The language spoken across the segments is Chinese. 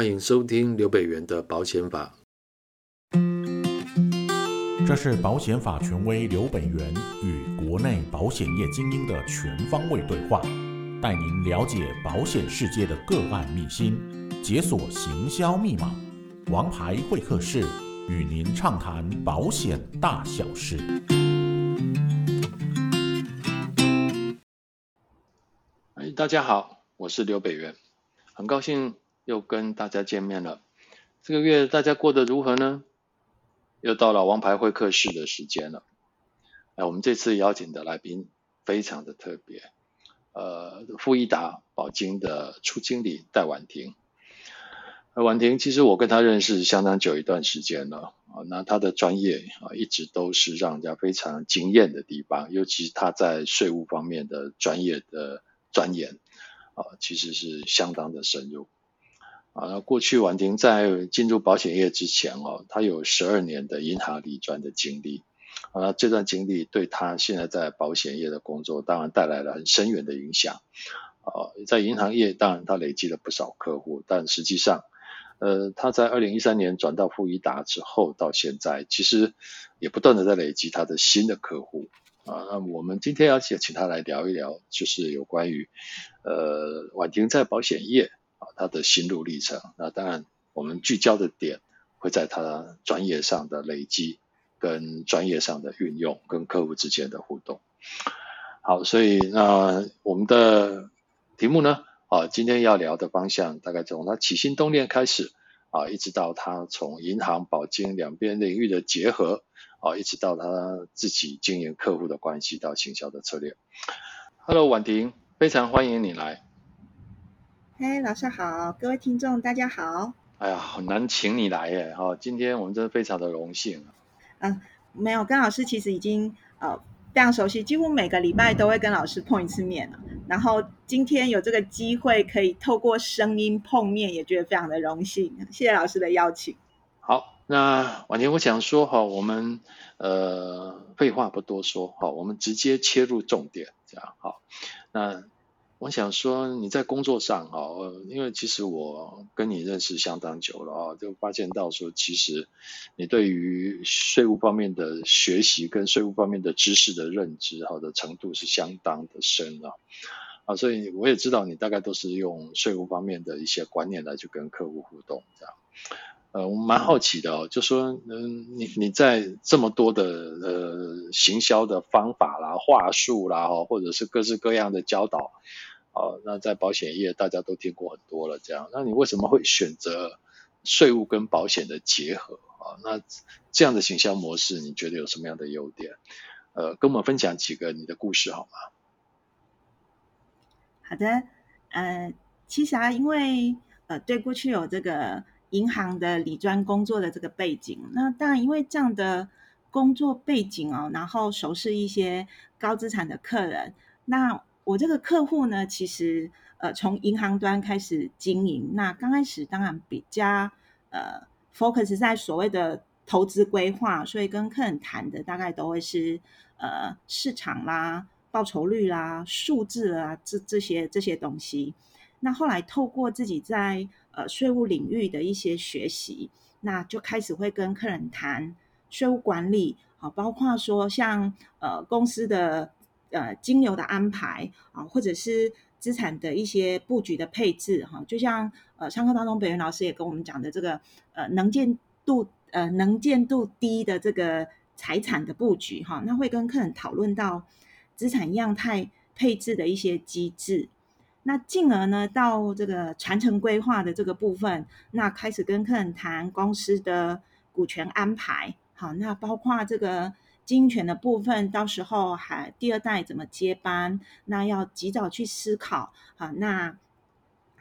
欢迎收听刘北元的保险法。这是保险法权威刘北元与国内保险业精英的全方位对话，带您了解保险世界的个案秘辛，解锁行销密码。王牌会客室，与您畅谈保险大小事。哎，大家好，我是刘北元，很高兴又跟大家见面了。这个月大家过得如何呢？又到了王牌会客室的时间了。哎，我们这次邀请的来宾非常的特别，呃，富一达宝金的初经理戴婉婷。婉婷，其实我跟她认识相当久一段时间了啊，那她的专业啊一直都是让人家非常惊艳的地方，尤其是她在税务方面的专业的钻研啊，其实是相当的深入啊。那过去婉婷在进入保险业之前哦，她有十二年的银行理专的经历啊，这段经历对她现在在保险业的工作当然带来了很深远的影响啊。在银行业当然她累积了不少客户，但实际上。呃，他在二零一三年转到富一达之后，到现在其实也不断的在累积他的新的客户啊。那我们今天要请请他来聊一聊，就是有关于呃婉婷在保险业他的心路历程。那当然，我们聚焦的点会在他专业上的累积，跟专业上的运用，跟客户之间的互动。好，所以那我们的题目呢？啊，今天要聊的方向大概从他起心动念开始啊，一直到他从银行、保金两边领域的结合啊，一直到他自己经营客户的关系到行销的策略。Hello，婉婷，非常欢迎你来。嘿，老师好，各位听众大家好。哎呀，很难请你来耶，哈，今天我们真的非常的荣幸。嗯，没有，跟老师其实已经呃。非常熟悉，几乎每个礼拜都会跟老师碰一次面。然后今天有这个机会可以透过声音碰面，也觉得非常的荣幸。谢谢老师的邀请。好，那婉婷，我想说哈，我们呃废话不多说，好，我们直接切入重点，这样好。那我想说，你在工作上啊，因为其实我跟你认识相当久了啊，就发现到说，其实你对于税务方面的学习跟税务方面的知识的认知，好的程度是相当的深啊，啊，所以我也知道你大概都是用税务方面的一些观念来去跟客户互动，这样。呃，我蛮好奇的哦，就说，嗯，你你在这么多的呃行销的方法啦、话术啦，或者是各式各样的教导。好，那在保险业大家都听过很多了，这样，那你为什么会选择税务跟保险的结合啊？那这样的行销模式，你觉得有什么样的优点？呃，跟我们分享几个你的故事好吗？好的，呃，其实啊，因为呃，对过去有这个银行的理专工作的这个背景，那当然因为这样的工作背景哦，然后熟悉一些高资产的客人，那。我这个客户呢，其实呃从银行端开始经营，那刚开始当然比较呃 focus 在所谓的投资规划，所以跟客人谈的大概都会是呃市场啦、报酬率啦、数字啊这这些这些东西。那后来透过自己在呃税务领域的一些学习，那就开始会跟客人谈税务管理，好，包括说像呃公司的。呃，金流的安排啊，或者是资产的一些布局的配置哈，就像呃，上课当中北元老师也跟我们讲的这个呃，能见度呃，能见度低的这个财产的布局哈，那会跟客人讨论到资产样态配置的一些机制，那进而呢，到这个传承规划的这个部分，那开始跟客人谈公司的股权安排，好，那包括这个。经营权的部分，到时候还第二代怎么接班？那要及早去思考。好，那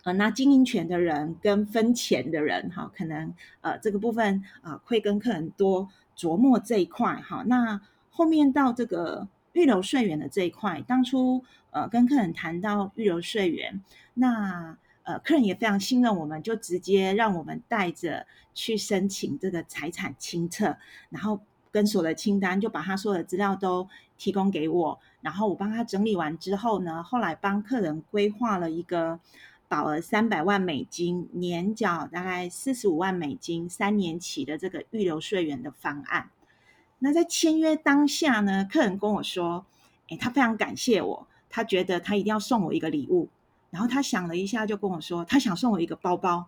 呃，那经营权的人跟分钱的人，哈，可能呃这个部分啊、呃，会跟客人多琢磨这一块。哈，那后面到这个预留税源的这一块，当初呃跟客人谈到预留税源，那呃客人也非常信任我们，就直接让我们带着去申请这个财产清册，然后。跟所的清单，就把他所有的资料都提供给我，然后我帮他整理完之后呢，后来帮客人规划了一个保额三百万美金，年缴大概四十五万美金，三年起的这个预留税源的方案。那在签约当下呢，客人跟我说，诶，他非常感谢我，他觉得他一定要送我一个礼物。然后他想了一下，就跟我说，他想送我一个包包。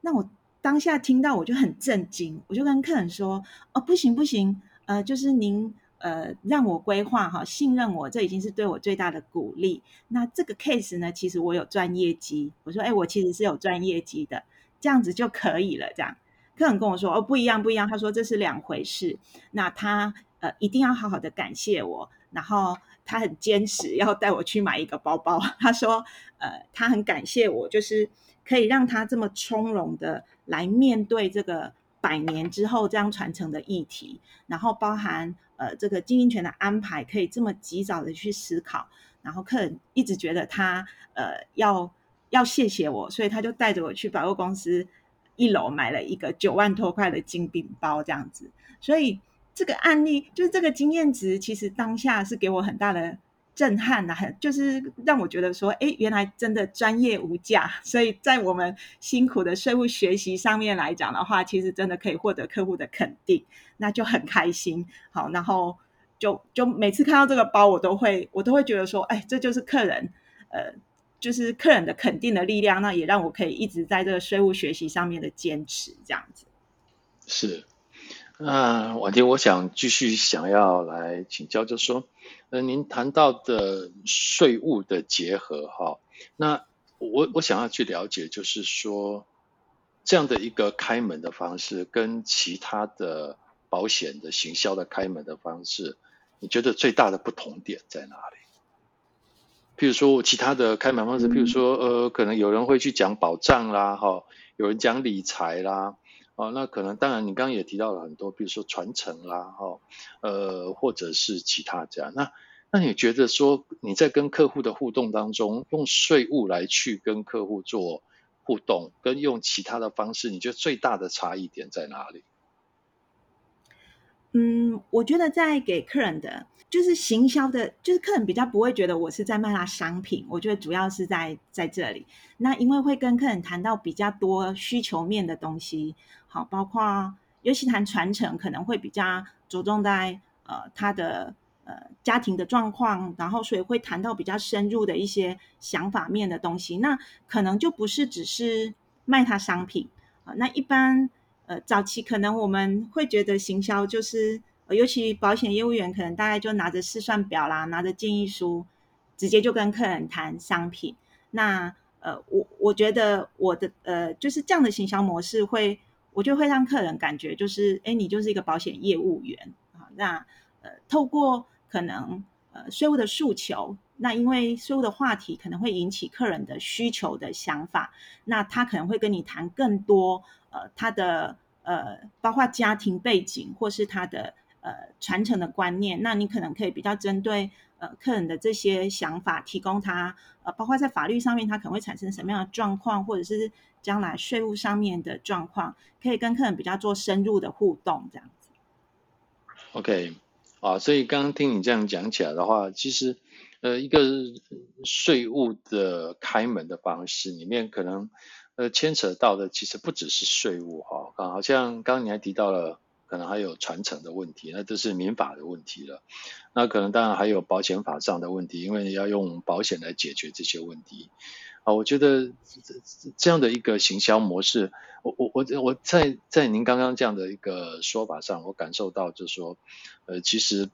那我当下听到，我就很震惊，我就跟客人说，哦，不行不行，呃，就是您呃让我规划哈，信任我，这已经是对我最大的鼓励。那这个 case 呢，其实我有专业绩。我说，哎，我其实是有专业绩的，这样子就可以了，这样。客人跟我说：“哦，不一样，不一样。”他说：“这是两回事。”那他呃一定要好好的感谢我，然后他很坚持要带我去买一个包包。他说：“呃，他很感谢我，就是可以让他这么从容的来面对这个百年之后这样传承的议题，然后包含呃这个经营权的安排，可以这么及早的去思考。然后客人一直觉得他呃要要谢谢我，所以他就带着我去百货公司。”一楼买了一个九万多块的精品包，这样子，所以这个案例就是这个经验值，其实当下是给我很大的震撼呐，很就是让我觉得说，哎，原来真的专业无价。所以在我们辛苦的税务学习上面来讲的话，其实真的可以获得客户的肯定，那就很开心。好，然后就就每次看到这个包，我都会我都会觉得说，哎，这就是客人，呃。就是客人的肯定的力量，那也让我可以一直在这个税务学习上面的坚持，这样子。是，那婉婷，我想继续想要来请教，就说，呃，您谈到的税务的结合，哈，那我我想要去了解，就是说，这样的一个开门的方式，跟其他的保险的行销的开门的方式，你觉得最大的不同点在哪里？譬如说，其他的开门方式，譬如说，呃，可能有人会去讲保障啦，哈，有人讲理财啦，哦，那可能当然，你刚刚也提到了很多，比如说传承啦，哈，呃，或者是其他这样。那那你觉得说，你在跟客户的互动当中，用税务来去跟客户做互动，跟用其他的方式，你觉得最大的差异点在哪里？嗯，我觉得在给客人的就是行销的，就是客人比较不会觉得我是在卖他商品。我觉得主要是在在这里，那因为会跟客人谈到比较多需求面的东西，好，包括尤其谈传承，可能会比较着重在呃他的呃家庭的状况，然后所以会谈到比较深入的一些想法面的东西。那可能就不是只是卖他商品啊，那一般。呃，早期可能我们会觉得行销就是，呃，尤其保险业务员可能大概就拿着试算表啦，拿着建议书，直接就跟客人谈商品。那呃，我我觉得我的呃，就是这样的行销模式会，我就会让客人感觉就是，哎，你就是一个保险业务员啊。那呃，透过可能呃税务的诉求，那因为税务的话题可能会引起客人的需求的想法，那他可能会跟你谈更多。呃，他的呃，包括家庭背景或是他的呃传承的观念，那你可能可以比较针对呃客人的这些想法，提供他呃，包括在法律上面他可能会产生什么样的状况，或者是将来税务上面的状况，可以跟客人比较做深入的互动，这样子。OK，啊，所以刚刚听你这样讲起来的话，其实呃，一个税务的开门的方式里面可能。呃，牵扯到的其实不只是税务哈，啊，好像刚刚你还提到了，可能还有传承的问题，那这是民法的问题了。那可能当然还有保险法上的问题，因为要用保险来解决这些问题。啊，我觉得这样的一个行销模式，我我我我在在您刚刚这样的一个说法上，我感受到就是说，呃，其实，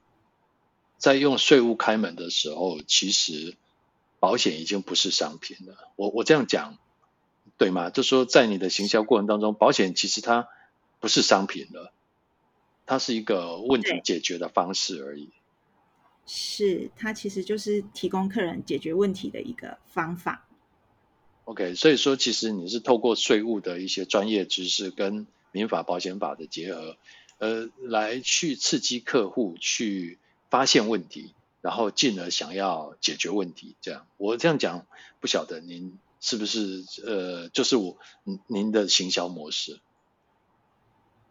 在用税务开门的时候，其实保险已经不是商品了。我我这样讲。对吗？就说在你的行销过程当中，保险其实它不是商品了，它是一个问题解决的方式而已。是，它其实就是提供客人解决问题的一个方法。OK，所以说其实你是透过税务的一些专业知识跟民法保险法的结合，呃，来去刺激客户去发现问题，然后进而想要解决问题。这样，我这样讲，不晓得您。是不是呃，就是我您的行销模式？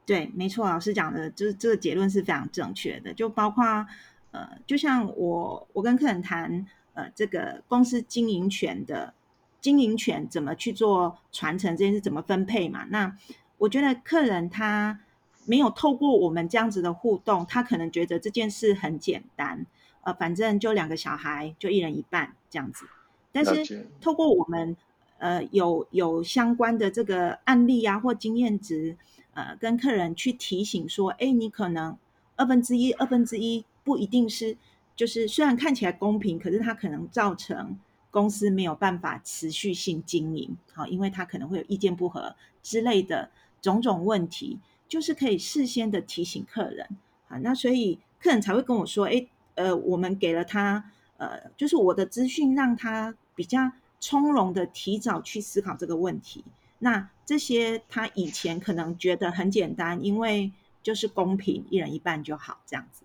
对，没错，老师讲的，就是这个结论是非常正确的。就包括呃，就像我我跟客人谈呃这个公司经营权的经营权怎么去做传承，这件事怎么分配嘛？那我觉得客人他没有透过我们这样子的互动，他可能觉得这件事很简单，呃，反正就两个小孩，就一人一半这样子。但是透过我们呃有有相关的这个案例啊或经验值，呃，跟客人去提醒说，哎，你可能二分之一，二分之一不一定是。就是虽然看起来公平，可是它可能造成公司没有办法持续性经营，好，因为他可能会有意见不合之类的种种问题，就是可以事先的提醒客人，好，那所以客人才会跟我说，哎，呃，我们给了他，呃，就是我的资讯让他比较从容的提早去思考这个问题，那这些他以前可能觉得很简单，因为就是公平，一人一半就好，这样子。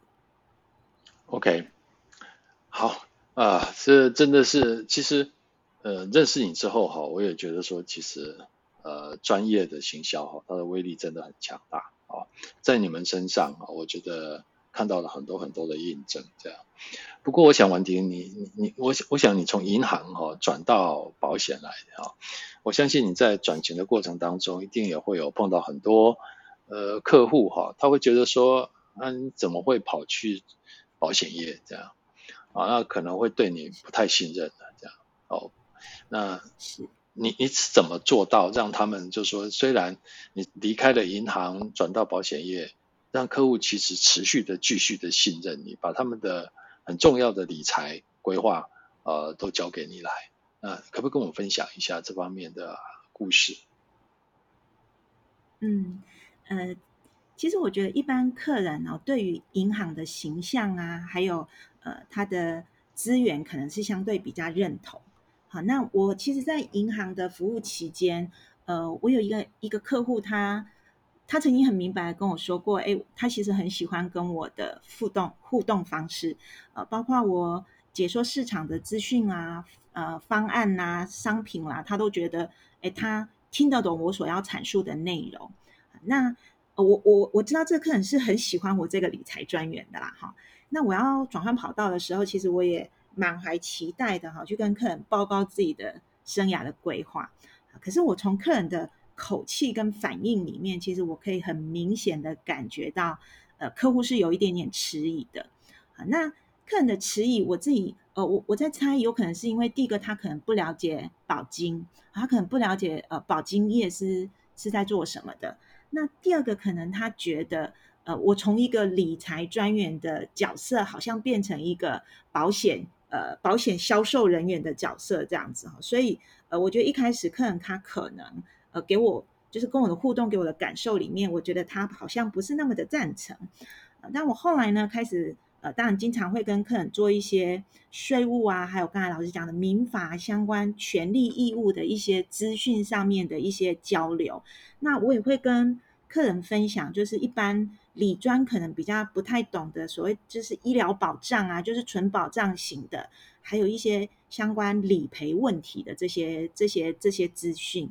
OK。好啊，这真的是，其实呃，认识你之后哈，我也觉得说，其实呃，专业的行销哈，它的威力真的很强大啊，在你们身上啊，我觉得看到了很多很多的印证。这样，不过我想文婷，你你你，我想我想你从银行哈转到保险来哈，我相信你在转型的过程当中，一定也会有碰到很多呃客户哈，他会觉得说，啊，你怎么会跑去保险业这样？啊，那可能会对你不太信任的这样哦。那你你你怎么做到让他们就说，虽然你离开了银行转到保险业，让客户其实持续的继续的信任你，把他们的很重要的理财规划呃都交给你来。那可不可以跟我们分享一下这方面的故事？嗯呃，其实我觉得一般客人哦，对于银行的形象啊，还有。呃，他的资源可能是相对比较认同。好，那我其实，在银行的服务期间，呃，我有一个一个客户，他他曾经很明白跟我说过，哎，他其实很喜欢跟我的互动互动方式，呃，包括我解说市场的资讯啊，呃，方案啊，商品啦、啊，他都觉得，哎，他听得懂我所要阐述的内容。那我我我知道这个客人是很喜欢我这个理财专员的啦，哈。那我要转换跑道的时候，其实我也满怀期待的哈，去跟客人报告自己的生涯的规划。可是我从客人的口气跟反应里面，其实我可以很明显的感觉到，呃，客户是有一点点迟疑的。啊那客人的迟疑，我自己呃，我我在猜，有可能是因为第一个他可能不了解保金，他可能不了解呃保金业是是在做什么的。那第二个可能他觉得。呃，我从一个理财专员的角色，好像变成一个保险呃保险销售人员的角色这样子哈，所以呃，我觉得一开始客人他可能呃给我就是跟我的互动给我的感受里面，我觉得他好像不是那么的赞成。但我后来呢，开始呃，当然经常会跟客人做一些税务啊，还有刚才老师讲的民法相关权利义务的一些资讯上面的一些交流。那我也会跟客人分享，就是一般。理专可能比较不太懂的，所谓就是医疗保障啊，就是纯保障型的，还有一些相关理赔问题的这些这些这些资讯。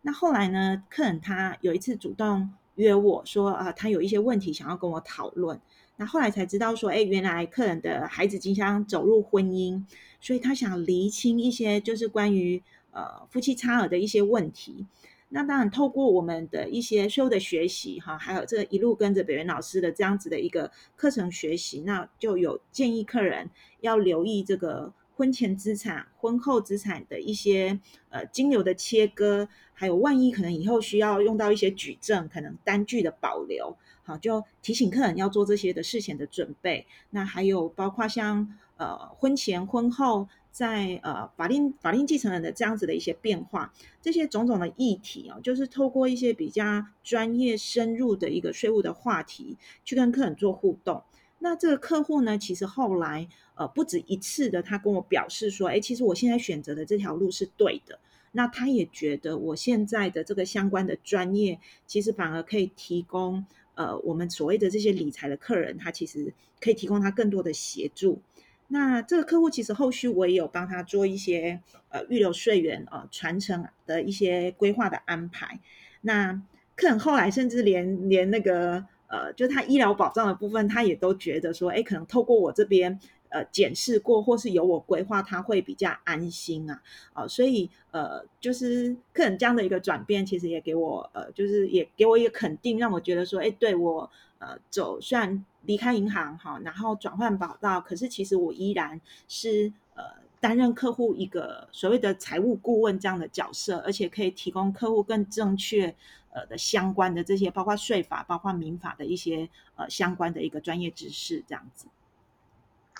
那后来呢，客人他有一次主动约我说啊，他有一些问题想要跟我讨论。那后来才知道说，哎，原来客人的孩子即将走入婚姻，所以他想厘清一些就是关于呃夫妻差额的一些问题。那当然，透过我们的一些修的学习，哈，还有这一路跟着北元老师的这样子的一个课程学习，那就有建议客人要留意这个婚前资产、婚后资产的一些呃金流的切割，还有万一可能以后需要用到一些举证，可能单据的保留，好，就提醒客人要做这些的事前的准备。那还有包括像呃婚前婚后。在呃法定法定继承人的这样子的一些变化，这些种种的议题哦，就是透过一些比较专业深入的一个税务的话题，去跟客人做互动。那这个客户呢，其实后来呃不止一次的，他跟我表示说，哎，其实我现在选择的这条路是对的。那他也觉得我现在的这个相关的专业，其实反而可以提供呃我们所谓的这些理财的客人，他其实可以提供他更多的协助。那这个客户其实后续我也有帮他做一些呃预留税源呃传承的一些规划的安排。那客人后来甚至连连那个呃，就是他医疗保障的部分，他也都觉得说，哎，可能透过我这边呃检视过，或是有我规划，他会比较安心啊。啊、呃，所以呃，就是客人这样的一个转变，其实也给我呃，就是也给我一个肯定，让我觉得说，哎，对我呃走，虽然离开银行哈，然后转换跑道，可是其实我依然是呃。担任客户一个所谓的财务顾问这样的角色，而且可以提供客户更正确呃的相关的这些，包括税法、包括民法的一些呃相关的一个专业知识，这样子。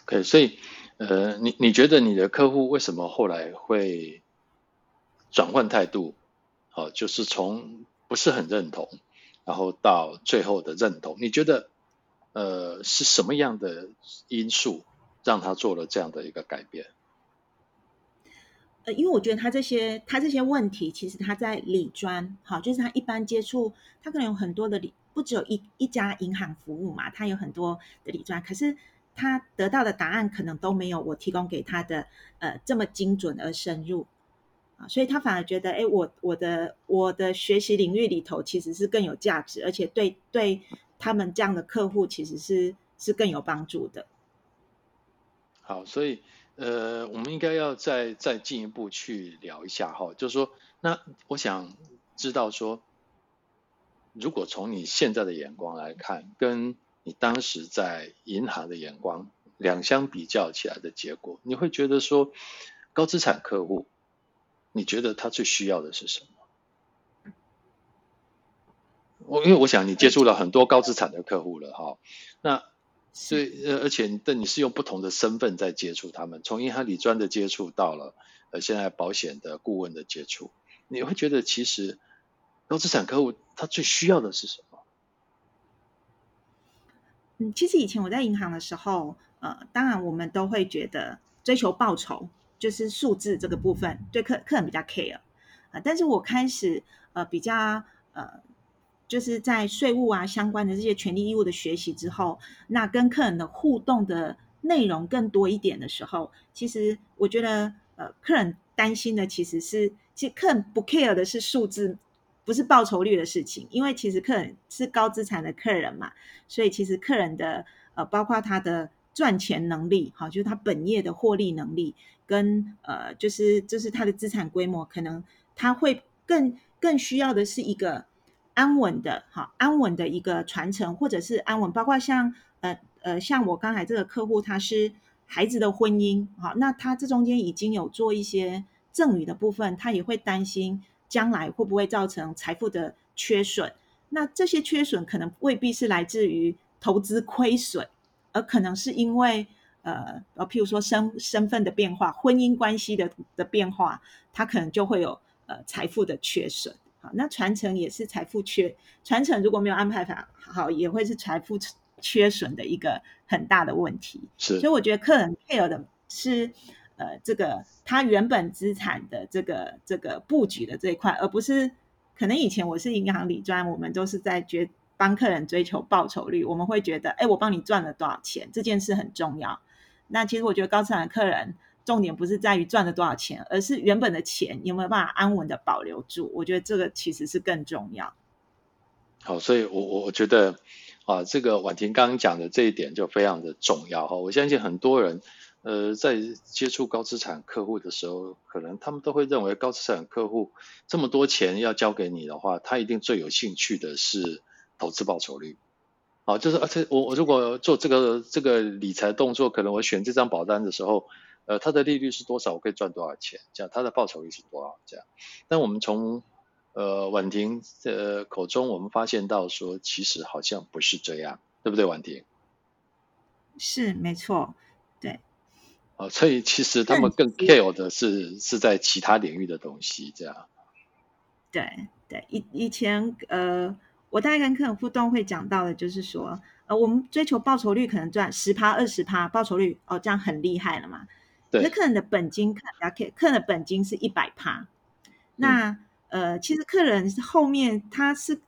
OK，所以呃，你你觉得你的客户为什么后来会转换态度？好、就是从不是很认同，然后到最后的认同，你觉得呃是什么样的因素让他做了这样的一个改变？呃，因为我觉得他这些他这些问题，其实他在理专，好，就是他一般接触，他可能有很多的理，不只有一一家银行服务嘛，他有很多的理专，可是他得到的答案可能都没有我提供给他的呃这么精准而深入啊，所以他反而觉得，哎，我我的我的学习领域里头其实是更有价值，而且对对他们这样的客户其实是是更有帮助的。好，所以。呃，我们应该要再再进一步去聊一下哈，就是说，那我想知道说，如果从你现在的眼光来看，跟你当时在银行的眼光两相比较起来的结果，你会觉得说，高资产客户，你觉得他最需要的是什么？我因为我想你接触了很多高资产的客户了哈，那。所以，呃，而且，但你是用不同的身份在接触他们，从银行理专的接触到了，呃，现在保险的顾问的接触，你会觉得其实高资产客户他最需要的是什么？其实以前我在银行的时候，呃，当然我们都会觉得追求报酬就是数字这个部分对客客人比较 care 啊，呃，但是我开始呃比较呃。就是在税务啊相关的这些权利义务的学习之后，那跟客人的互动的内容更多一点的时候，其实我觉得，呃，客人担心的其实是，其实客人不 care 的是数字，不是报酬率的事情，因为其实客人是高资产的客人嘛，所以其实客人的呃，包括他的赚钱能力，好，就是他本业的获利能力，跟呃，就是就是他的资产规模，可能他会更更需要的是一个。安稳的，好，安稳的一个传承，或者是安稳，包括像呃呃，像我刚才这个客户，他是孩子的婚姻，好，那他这中间已经有做一些赠与的部分，他也会担心将来会不会造成财富的缺损。那这些缺损可能未必是来自于投资亏损，而可能是因为呃呃，譬如说身身份的变化、婚姻关系的的变化，他可能就会有呃财富的缺损。好，那传承也是财富缺传承，如果没有安排法好，也会是财富缺损的一个很大的问题。是，所以我觉得客人 care 的是，呃，这个他原本资产的这个这个布局的这一块，而不是可能以前我是银行理专，我们都是在觉帮客人追求报酬率，我们会觉得，哎，我帮你赚了多少钱，这件事很重要。那其实我觉得高资产的客人。重点不是在于赚了多少钱，而是原本的钱有没有办法安稳的保留住。我觉得这个其实是更重要。好，所以我我我觉得啊，这个婉婷刚刚讲的这一点就非常的重要哈。我相信很多人呃在接触高资产客户的时候，可能他们都会认为高资产客户这么多钱要交给你的话，他一定最有兴趣的是投资报酬率。好，就是而且我我如果做这个这个理财动作，可能我选这张保单的时候。呃，它的利率是多少？我可以赚多少钱？这样，它的报酬率是多少？这样。但我们从呃婉婷的口中，我们发现到说，其实好像不是这样，对不对，婉婷？是，没错，所以其实他们更 care 的是是在其他领域的东西，这样。对对，以以前呃，我大概跟客人互动会讲到的，就是说，呃，我们追求报酬率可能赚十趴、二十趴报酬率，哦，这样很厉害了嘛。那客人的本金，客人客人的本金是一百趴。那、嗯、呃，其实客人后面他是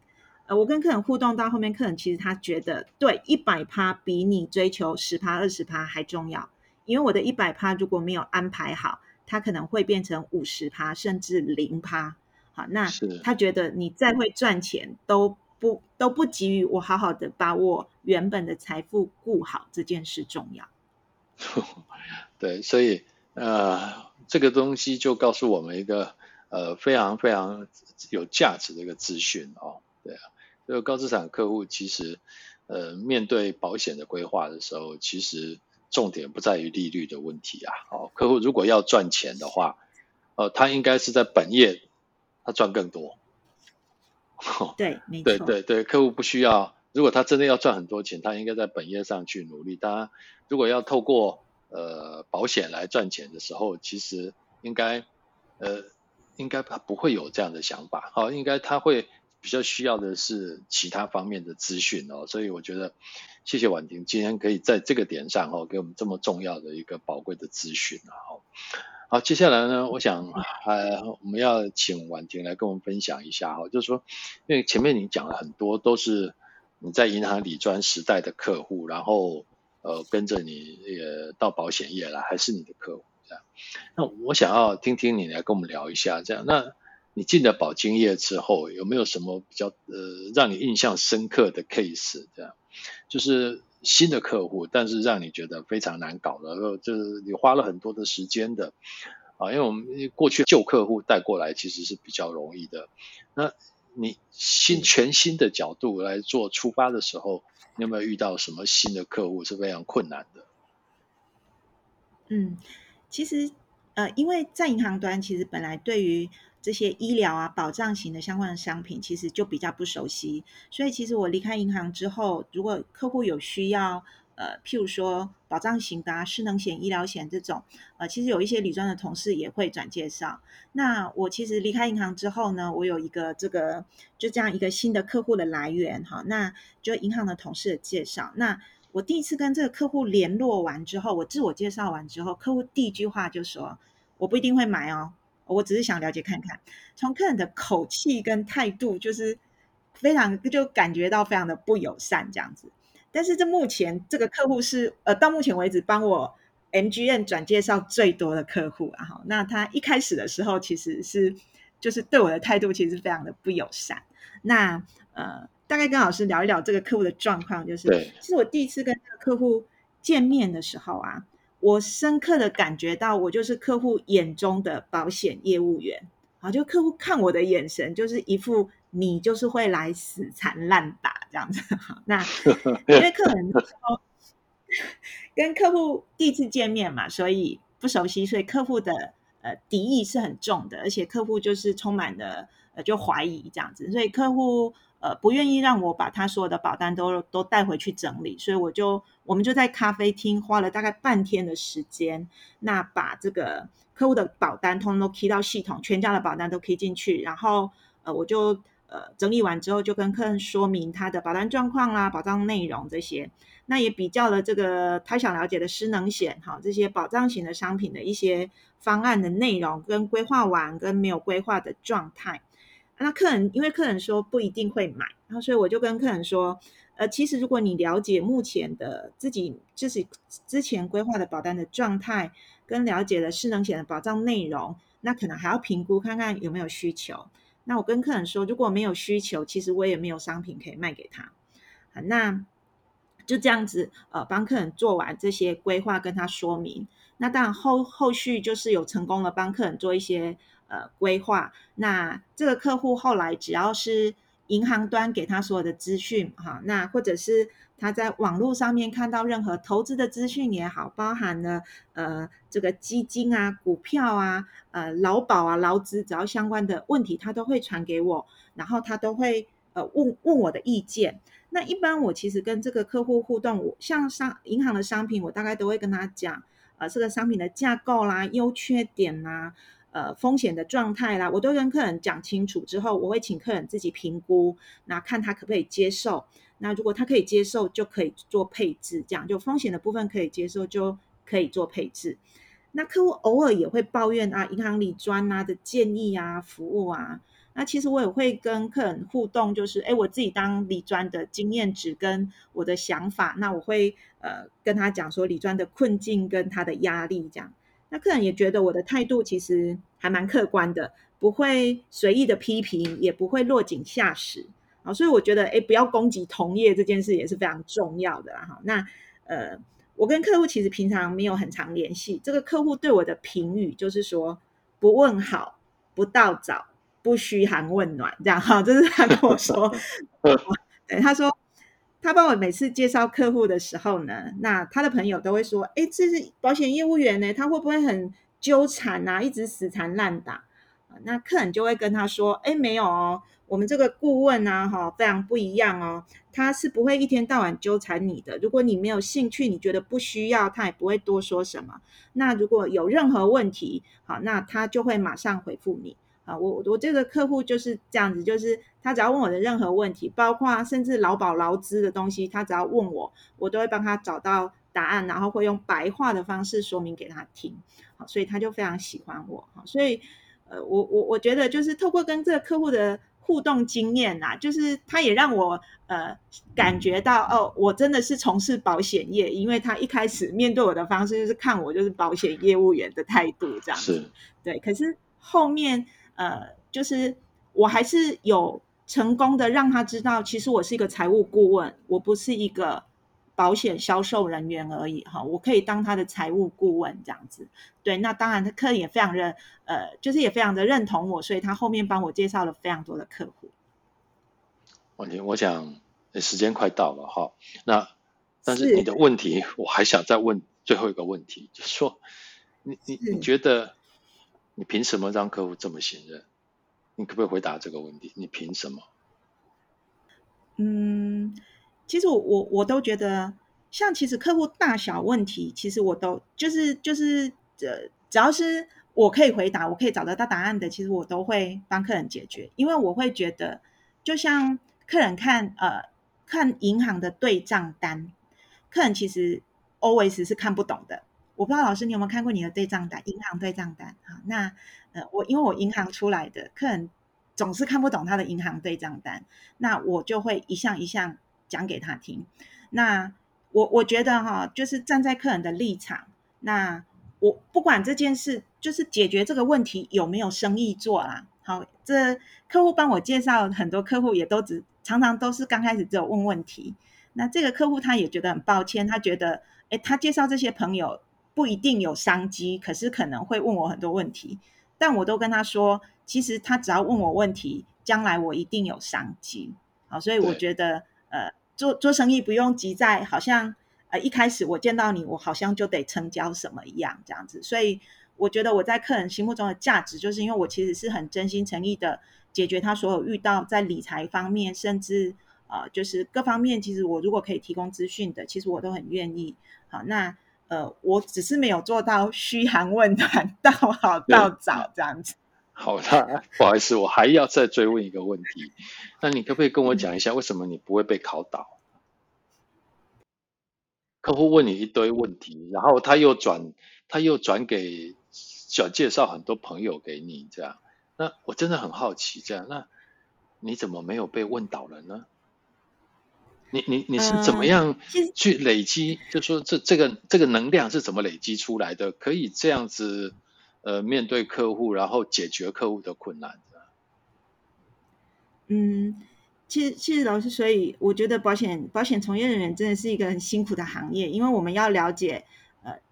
呃，我跟客人互动到后面，客人其实他觉得对一百趴比你追求十趴二十趴还重要，因为我的一百趴如果没有安排好，他可能会变成五十趴甚至零趴。好，那他觉得你再会赚钱都不都不给予我好好的把我原本的财富顾好这件事重要。对，所以呃，这个东西就告诉我们一个呃非常非常有价值的一个资讯哦。对啊，这个高资产客户其实呃面对保险的规划的时候，其实重点不在于利率的问题啊。哦，客户如果要赚钱的话，呃，他应该是在本业他赚更多。对，没错。对对对，客户不需要。如果他真的要赚很多钱，他应该在本业上去努力。当然，如果要透过呃保险来赚钱的时候，其实应该呃应该他不会有这样的想法。好，应该他会比较需要的是其他方面的资讯哦。所以我觉得，谢谢婉婷今天可以在这个点上哦给我们这么重要的一个宝贵的资讯啊。好，接下来呢，我想呃我们要请婉婷来跟我们分享一下哈，就是说，因为前面你讲了很多都是。你在银行理专时代的客户，然后呃跟着你也到保险业来，还是你的客户这样。那我想要听听你来跟我们聊一下这样。那你进了保金业之后，有没有什么比较呃让你印象深刻的 case 这样？就是新的客户，但是让你觉得非常难搞的，就是你花了很多的时间的啊，因为我们过去旧客户带过来其实是比较容易的。那你新全新的角度来做出发的时候，你有没有遇到什么新的客户是非常困难的？嗯，其实呃，因为在银行端，其实本来对于这些医疗啊、保障型的相关的商品，其实就比较不熟悉，所以其实我离开银行之后，如果客户有需要。呃，譬如说保障型的啊，失能险、医疗险这种，呃，其实有一些理专的同事也会转介绍。那我其实离开银行之后呢，我有一个这个就这样一个新的客户的来源哈，那就银行的同事的介绍。那我第一次跟这个客户联络完之后，我自我介绍完之后，客户第一句话就说：“我不一定会买哦，我只是想了解看看。”从客人的口气跟态度，就是非常就感觉到非常的不友善这样子。但是这目前这个客户是呃到目前为止帮我 MGN 转介绍最多的客户啊哈，那他一开始的时候其实是就是对我的态度其实非常的不友善。那呃大概跟老师聊一聊这个客户的状况，就是对其实我第一次跟这个客户见面的时候啊，我深刻的感觉到我就是客户眼中的保险业务员啊，就客户看我的眼神就是一副。你就是会来死缠烂打这样子，那 因为客人说跟客户第一次见面嘛，所以不熟悉，所以客户的呃敌意是很重的，而且客户就是充满了呃就怀疑这样子，所以客户呃不愿意让我把他所有的保单都都带回去整理，所以我就我们就在咖啡厅花了大概半天的时间，那把这个客户的保单通通都 key 到系统，全家的保单都 key 进去，然后呃我就。呃，整理完之后就跟客人说明他的保单状况啦、保障内容这些，那也比较了这个他想了解的失能险哈，这些保障型的商品的一些方案的内容跟规划完跟没有规划的状态。那客人因为客人说不一定会买，然后所以我就跟客人说，呃，其实如果你了解目前的自己就是之前规划的保单的状态，跟了解了失能险的保障内容，那可能还要评估看看有没有需求。那我跟客人说，如果没有需求，其实我也没有商品可以卖给他。那就这样子，呃，帮客人做完这些规划，跟他说明。那当然后后续就是有成功的帮客人做一些呃规划。那这个客户后来只要是银行端给他所有的资讯，哈，那或者是。他在网络上面看到任何投资的资讯也好，包含了呃这个基金啊、股票啊、呃劳保啊、劳资，只要相关的问题，他都会传给我，然后他都会呃问问我的意见。那一般我其实跟这个客户互动，我像商银行的商品，我大概都会跟他讲，呃这个商品的架构啦、优缺点啦、呃风险的状态啦，我都跟客人讲清楚之后，我会请客人自己评估，那看他可不可以接受。那如果他可以接受，就可以做配置，这样就风险的部分可以接受，就可以做配置。那客户偶尔也会抱怨啊，银行理专啊的建议啊、服务啊。那其实我也会跟客人互动，就是哎，我自己当理专的经验值跟我的想法，那我会呃跟他讲说理专的困境跟他的压力这样。那客人也觉得我的态度其实还蛮客观的，不会随意的批评，也不会落井下石。啊，所以我觉得，哎，不要攻击同业这件事也是非常重要的啦。哈，那呃，我跟客户其实平常没有很常联系，这个客户对我的评语就是说不问好，不到早，不嘘寒问暖，这样哈，这是他跟我说。对，他说他帮我每次介绍客户的时候呢，那他的朋友都会说，哎，这是保险业务员呢，他会不会很纠缠啊，一直死缠烂打？那客人就会跟他说，哎，没有哦。我们这个顾问啊，哈，非常不一样哦。他是不会一天到晚纠缠你的。如果你没有兴趣，你觉得不需要，他也不会多说什么。那如果有任何问题，好，那他就会马上回复你。啊，我我这个客户就是这样子，就是他只要问我的任何问题，包括甚至劳保劳资的东西，他只要问我，我都会帮他找到答案，然后会用白话的方式说明给他听。好，所以他就非常喜欢我。好，所以呃，我我我觉得就是透过跟这个客户的。互动经验呐、啊，就是他也让我呃感觉到哦，我真的是从事保险业，因为他一开始面对我的方式就是看我就是保险业务员的态度这样子，是对。可是后面呃，就是我还是有成功的让他知道，其实我是一个财务顾问，我不是一个。保险销售人员而已哈，我可以当他的财务顾问这样子。对，那当然他客人也非常的呃，就是也非常的认同我，所以他后面帮我介绍了非常多的客户。王婷，我想时间快到了哈，那但是你的问题我还想再问最后一个问题，就是说你你你觉得你凭什么让客户这么信任？你可不可以回答这个问题？你凭什么？嗯。其实我我我都觉得，像其实客户大小问题，其实我都就是就是呃，只要是我可以回答，我可以找得到答案的，其实我都会帮客人解决。因为我会觉得，就像客人看呃看银行的对账单，客人其实 always 是看不懂的。我不知道老师你有没有看过你的对账单，银行对账单啊？那呃我因为我银行出来的，客人总是看不懂他的银行对账单，那我就会一项一项。讲给他听，那我我觉得哈，就是站在客人的立场，那我不管这件事，就是解决这个问题有没有生意做啦。好，这客户帮我介绍很多客户，也都只常常都是刚开始只有问问题。那这个客户他也觉得很抱歉，他觉得，诶，他介绍这些朋友不一定有商机，可是可能会问我很多问题。但我都跟他说，其实他只要问我问题，将来我一定有商机。好，所以我觉得。呃，做做生意不用急在好像呃一开始我见到你，我好像就得成交什么一样这样子。所以我觉得我在客人心目中的价值，就是因为我其实是很真心诚意的解决他所有遇到在理财方面，甚至呃就是各方面，其实我如果可以提供资讯的，其实我都很愿意。好，那呃我只是没有做到嘘寒问暖，到好到早这样子。好的，不好意思，我还要再追问一个问题。那你可不可以跟我讲一下，为什么你不会被考倒？客户问你一堆问题，然后他又转，他又转给，想介绍很多朋友给你，这样。那我真的很好奇，这样，那你怎么没有被问倒了呢？你你你是怎么样去累积？就说这这个这个能量是怎么累积出来的？可以这样子。呃，面对客户，然后解决客户的困难。嗯，其实其实老师，所以我觉得保险保险从业人员真的是一个很辛苦的行业，因为我们要了解呃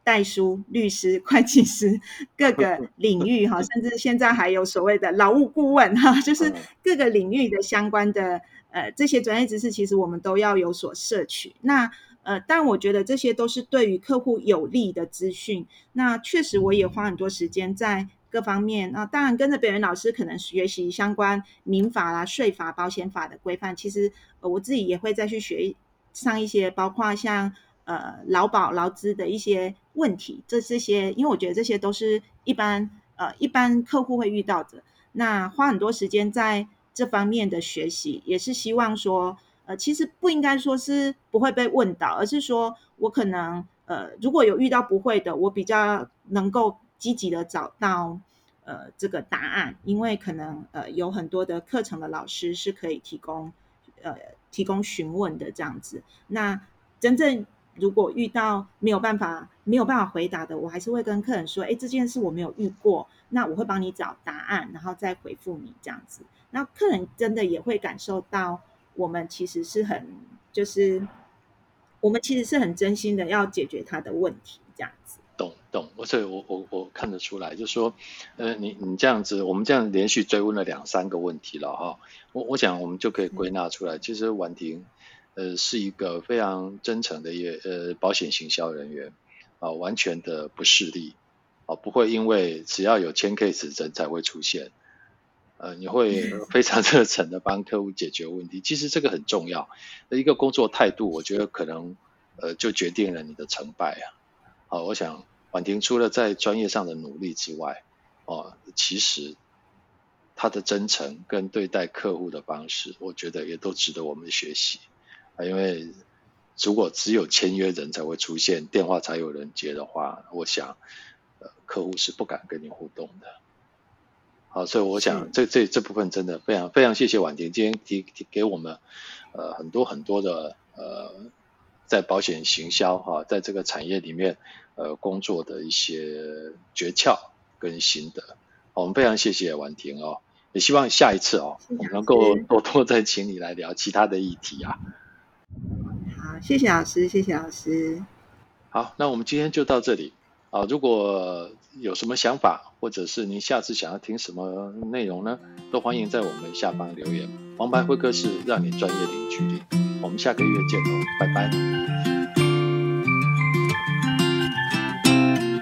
代书、律师、会计师 各个领域哈，甚至现在还有所谓的劳务顾问哈，就是各个领域的相关的呃这些专业知识，其实我们都要有所摄取。那呃，但我觉得这些都是对于客户有利的资讯。那确实，我也花很多时间在各方面。那当然，跟着别人老师可能学习相关民法啦、税法、保险法的规范。其实，呃，我自己也会再去学上一些，包括像呃劳保、劳资的一些问题。这这些，因为我觉得这些都是一般呃一般客户会遇到的。那花很多时间在这方面的学习，也是希望说。呃，其实不应该说是不会被问到，而是说我可能呃，如果有遇到不会的，我比较能够积极的找到呃这个答案，因为可能呃有很多的课程的老师是可以提供呃提供询问的这样子。那真正如果遇到没有办法没有办法回答的，我还是会跟客人说，哎，这件事我没有遇过，那我会帮你找答案，然后再回复你这样子。那客人真的也会感受到。我们其实是很就是我们其实是很真心的要解决他的问题，这样子。懂懂，所以我我我看得出来，就说，呃，你你这样子，我们这样连续追问了两三个问题了哈，我我想我们就可以归纳出来，其实婉婷，呃，是一个非常真诚的一个呃保险行销人员啊，完全的不势利啊，不会因为只要有签 case 人才会出现，呃，你会非常热诚的帮客户解决问题，其实这个很重要，一个工作态度，我觉得可能呃就决定了你的成败啊。啊，我想婉婷除了在专业上的努力之外，哦，其实他的真诚跟对待客户的方式，我觉得也都值得我们学习。啊，因为如果只有签约人才会出现，电话才有人接的话，我想，呃，客户是不敢跟你互动的。好，所以我想这这这部分真的非常非常谢谢婉婷今天提提给我们呃很多很多的呃。在保险行销哈，在这个产业里面，呃，工作的一些诀窍跟心得，我们非常谢谢婉婷哦，也希望下一次哦，我们能够多多再请你来聊其他的议题啊。好，谢谢老师，谢谢老师。好，那我们今天就到这里啊。如果有什么想法，或者是您下次想要听什么内容呢，都欢迎在我们下方留言。王牌会客室，让你专业零距离。我们下个月见哦，拜拜。